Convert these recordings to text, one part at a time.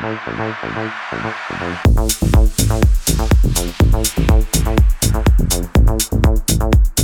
Thank you.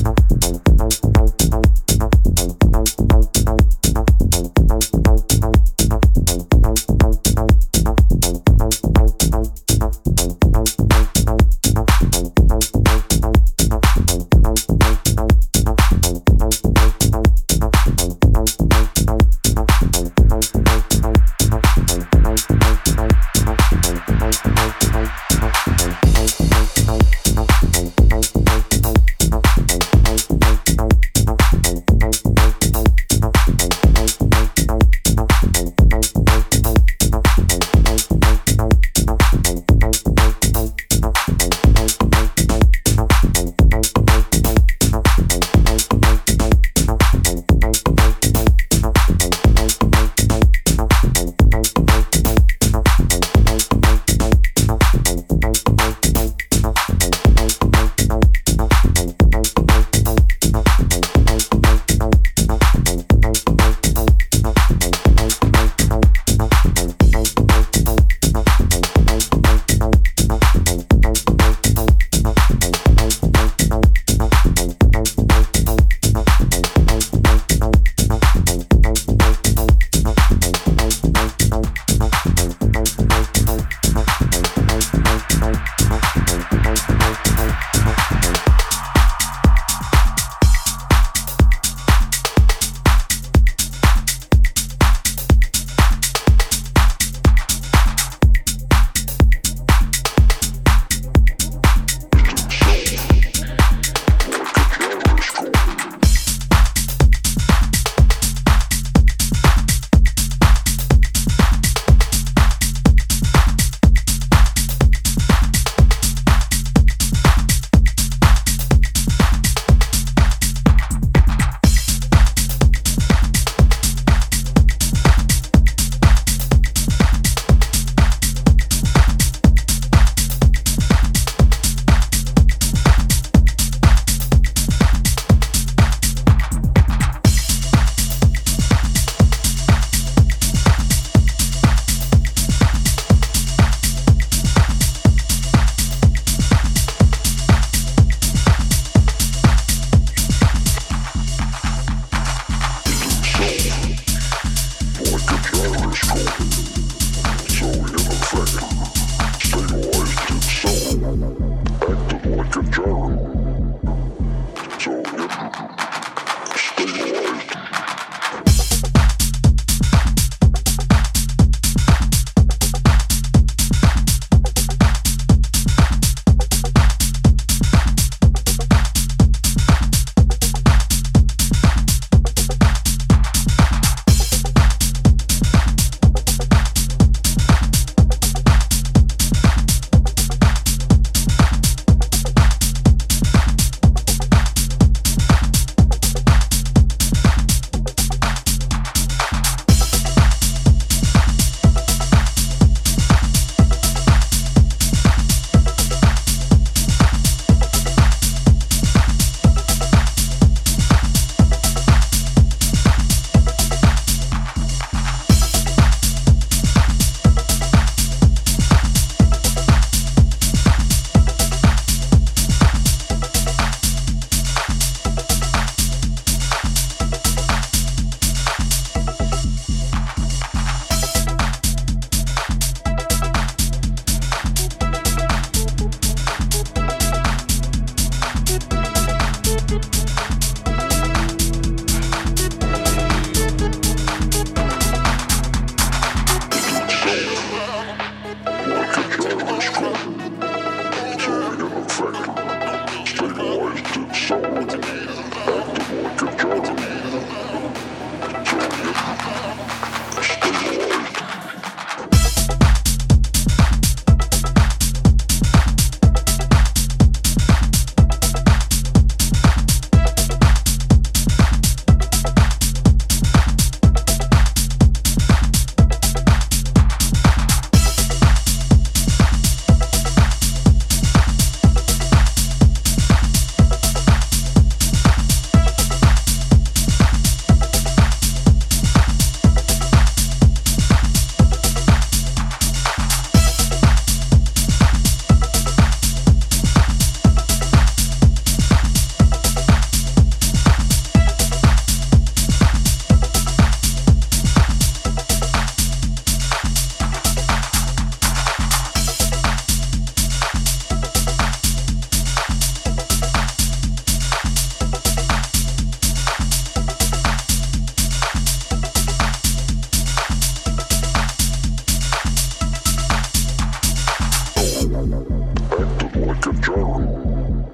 acted like a general,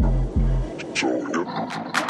So, yeah.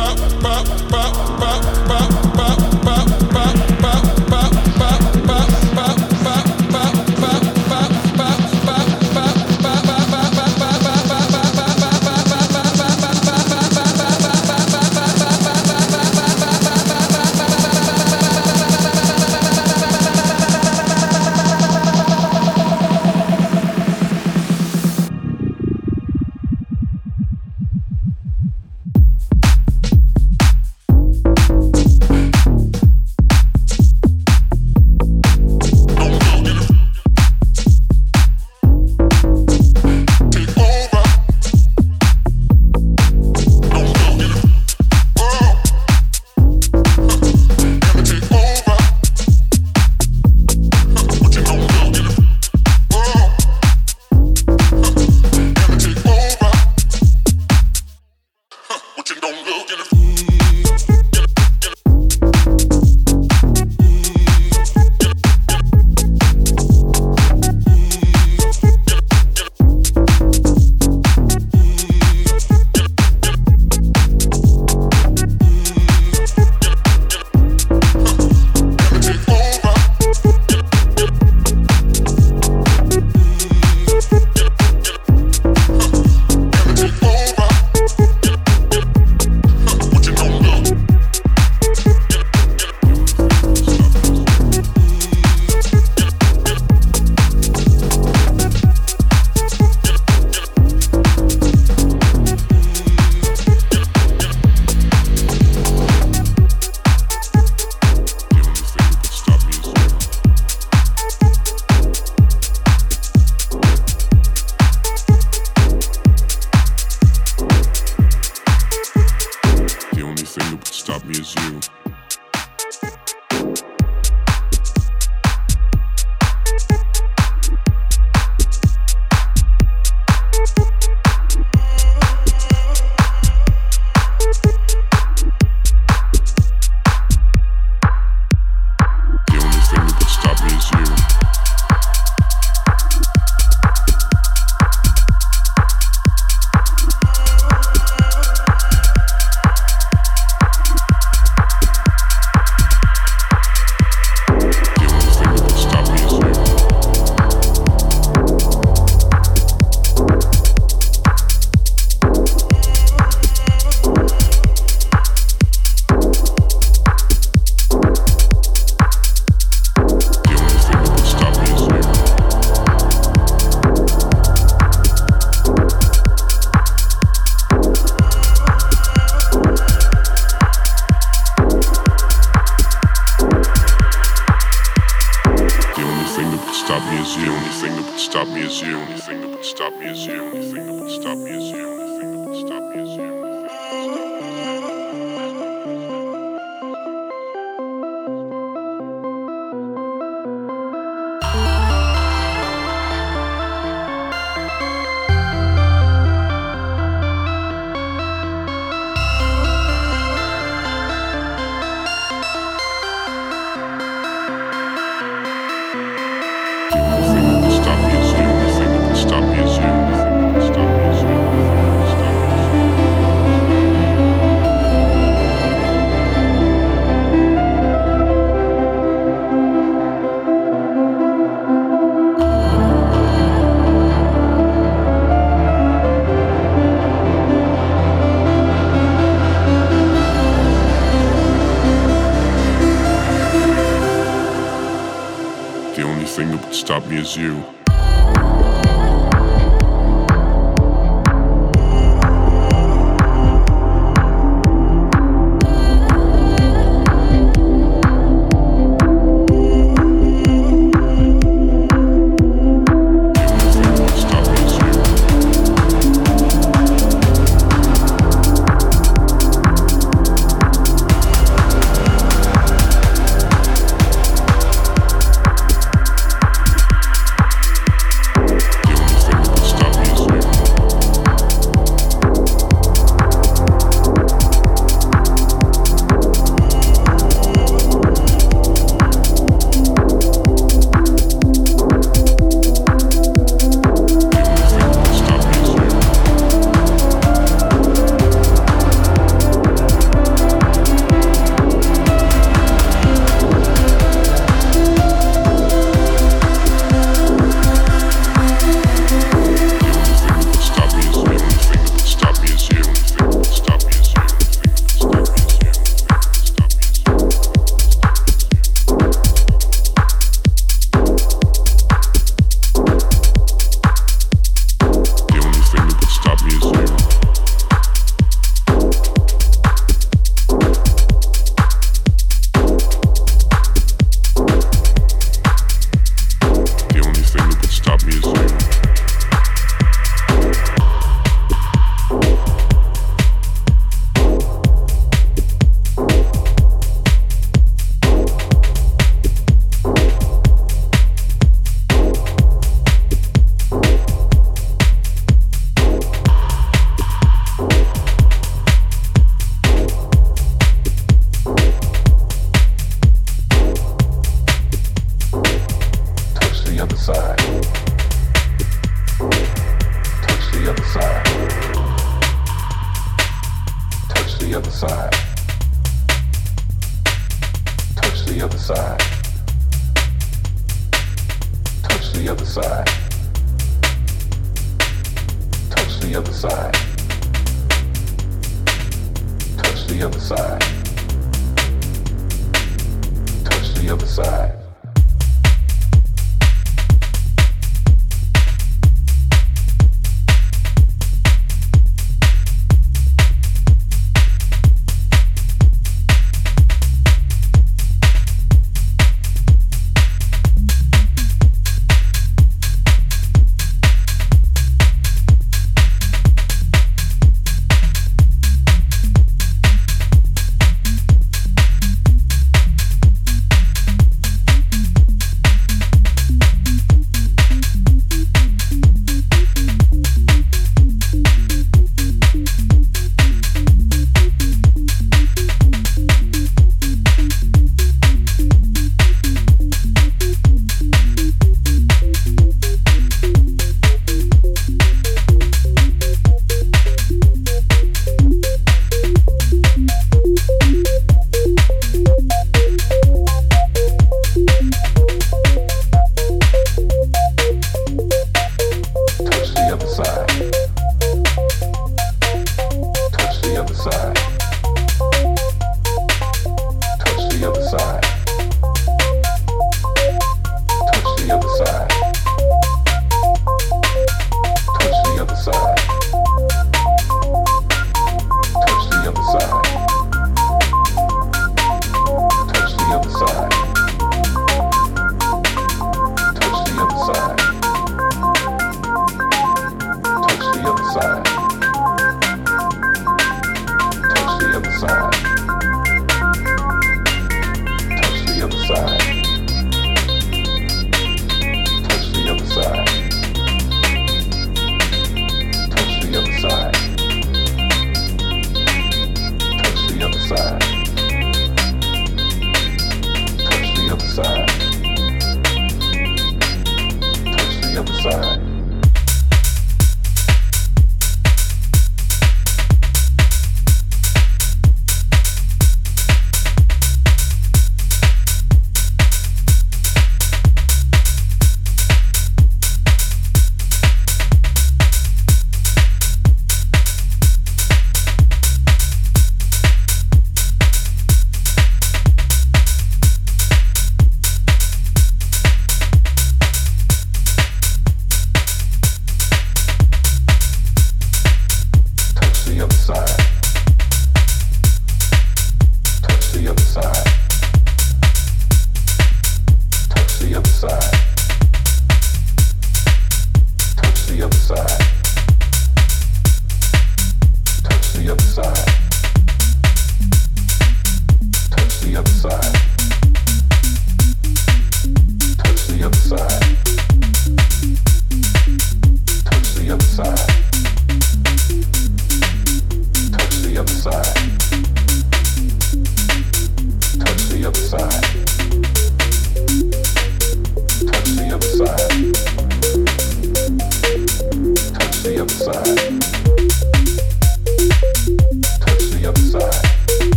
me as you.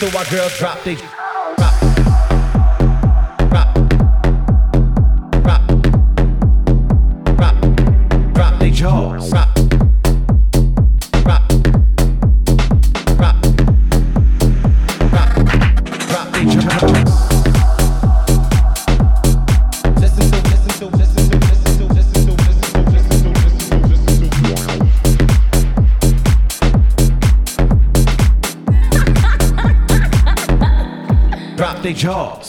To our girls drop they job.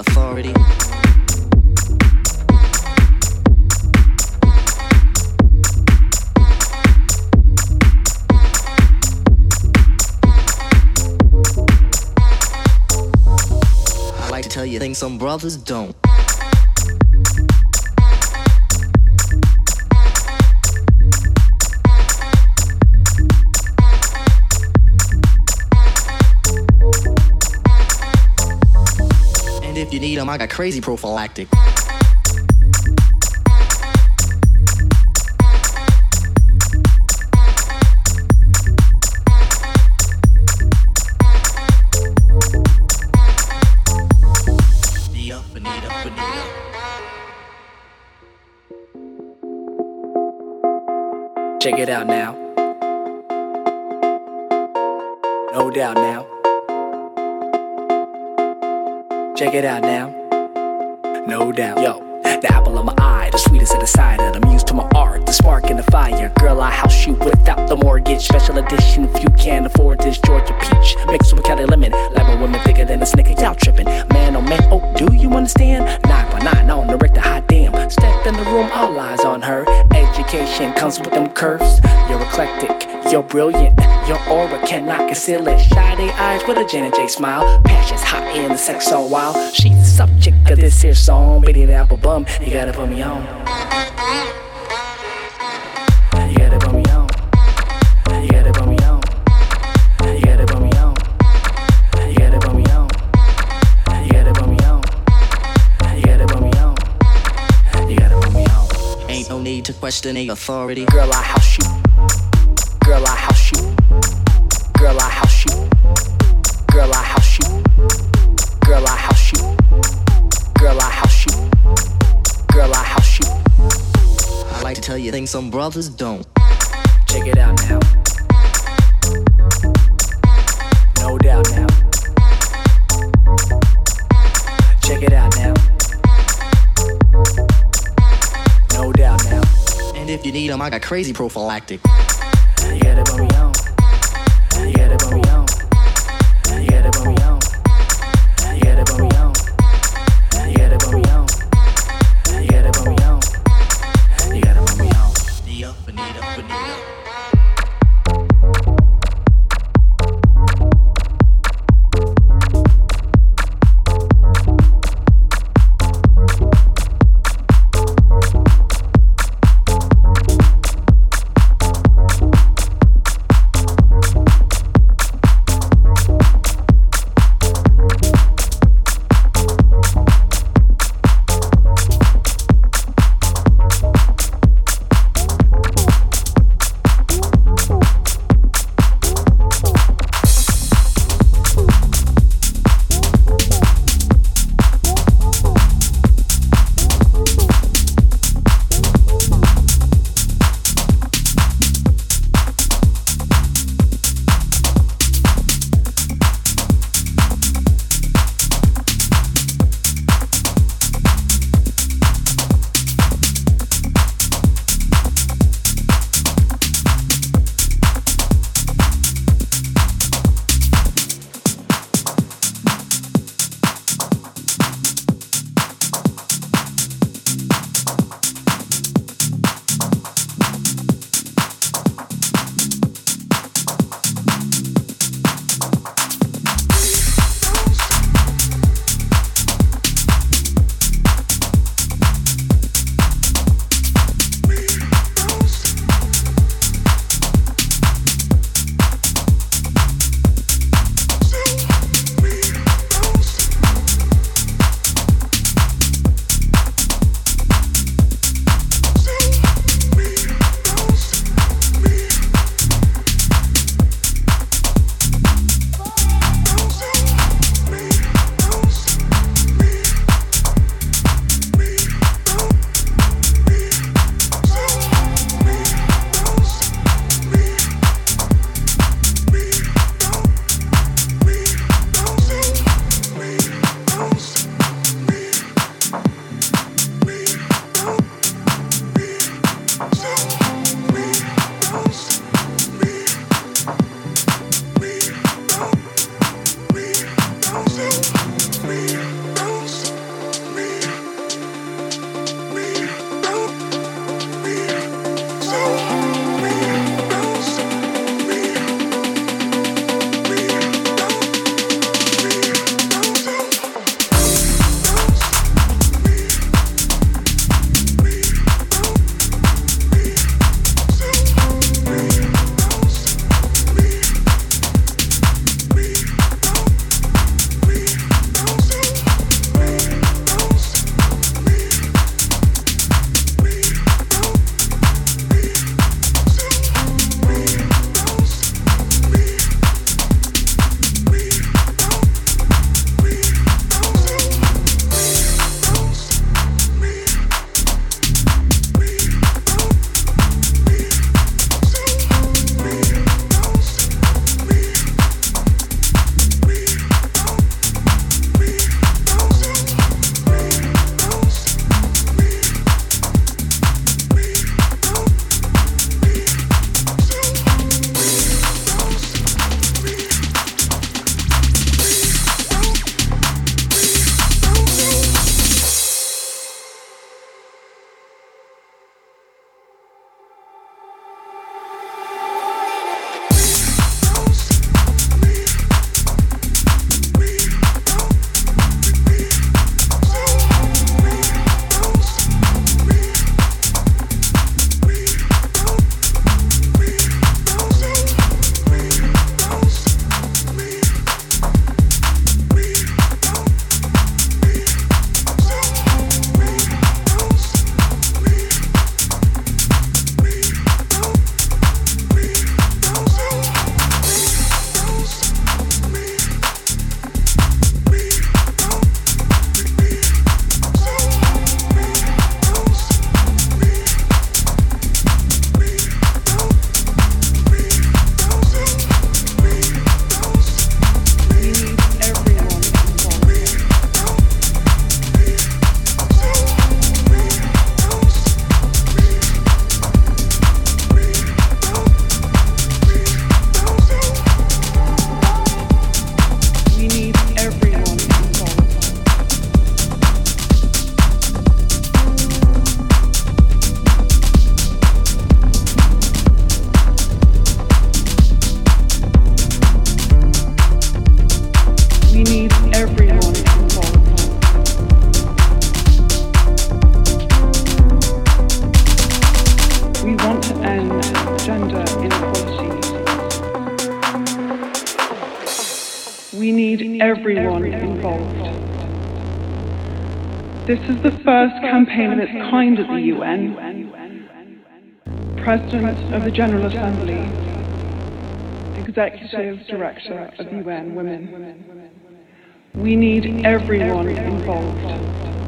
authority. I like to tell you things some brothers don't. And if you need them, I got crazy prophylactic. Check it out now. No doubt now. Check it out now. No doubt. Yo, the apple of my eye, the sweetest of the cider, the muse to my art, the spark in the fire. Girl, I house you without the mortgage. Special edition if you can't afford this Georgia peach. Mixed with Cali lemon. Lemon women thicker than a snicker. Y'all tripping. Man, oh man, oh, do you understand? Nine by nine on the Richter, hot damn. Step in the room, all eyes on her. Education comes with them curves. You're eclectic, you're brilliant. Your aura cannot conceal it. Shiny eyes with a Janet J smile. Passion's hot in the sex so wild. She's the subject of this here song. Bitty the apple bum, you gotta put me on. Ain't no need to question the authority. Girl, I house you. Girl, I house you. Girl, I house you. Girl, I house you. Girl, I house you. Girl, I house you. Girl, I house you. I like to tell you things some brothers don't. I got crazy prophylactic. You gotta put me on. You gotta put me on. This is the first campaign of its kind at the UN, President of the General Assembly, Executive Director of UN Women. We need everyone involved.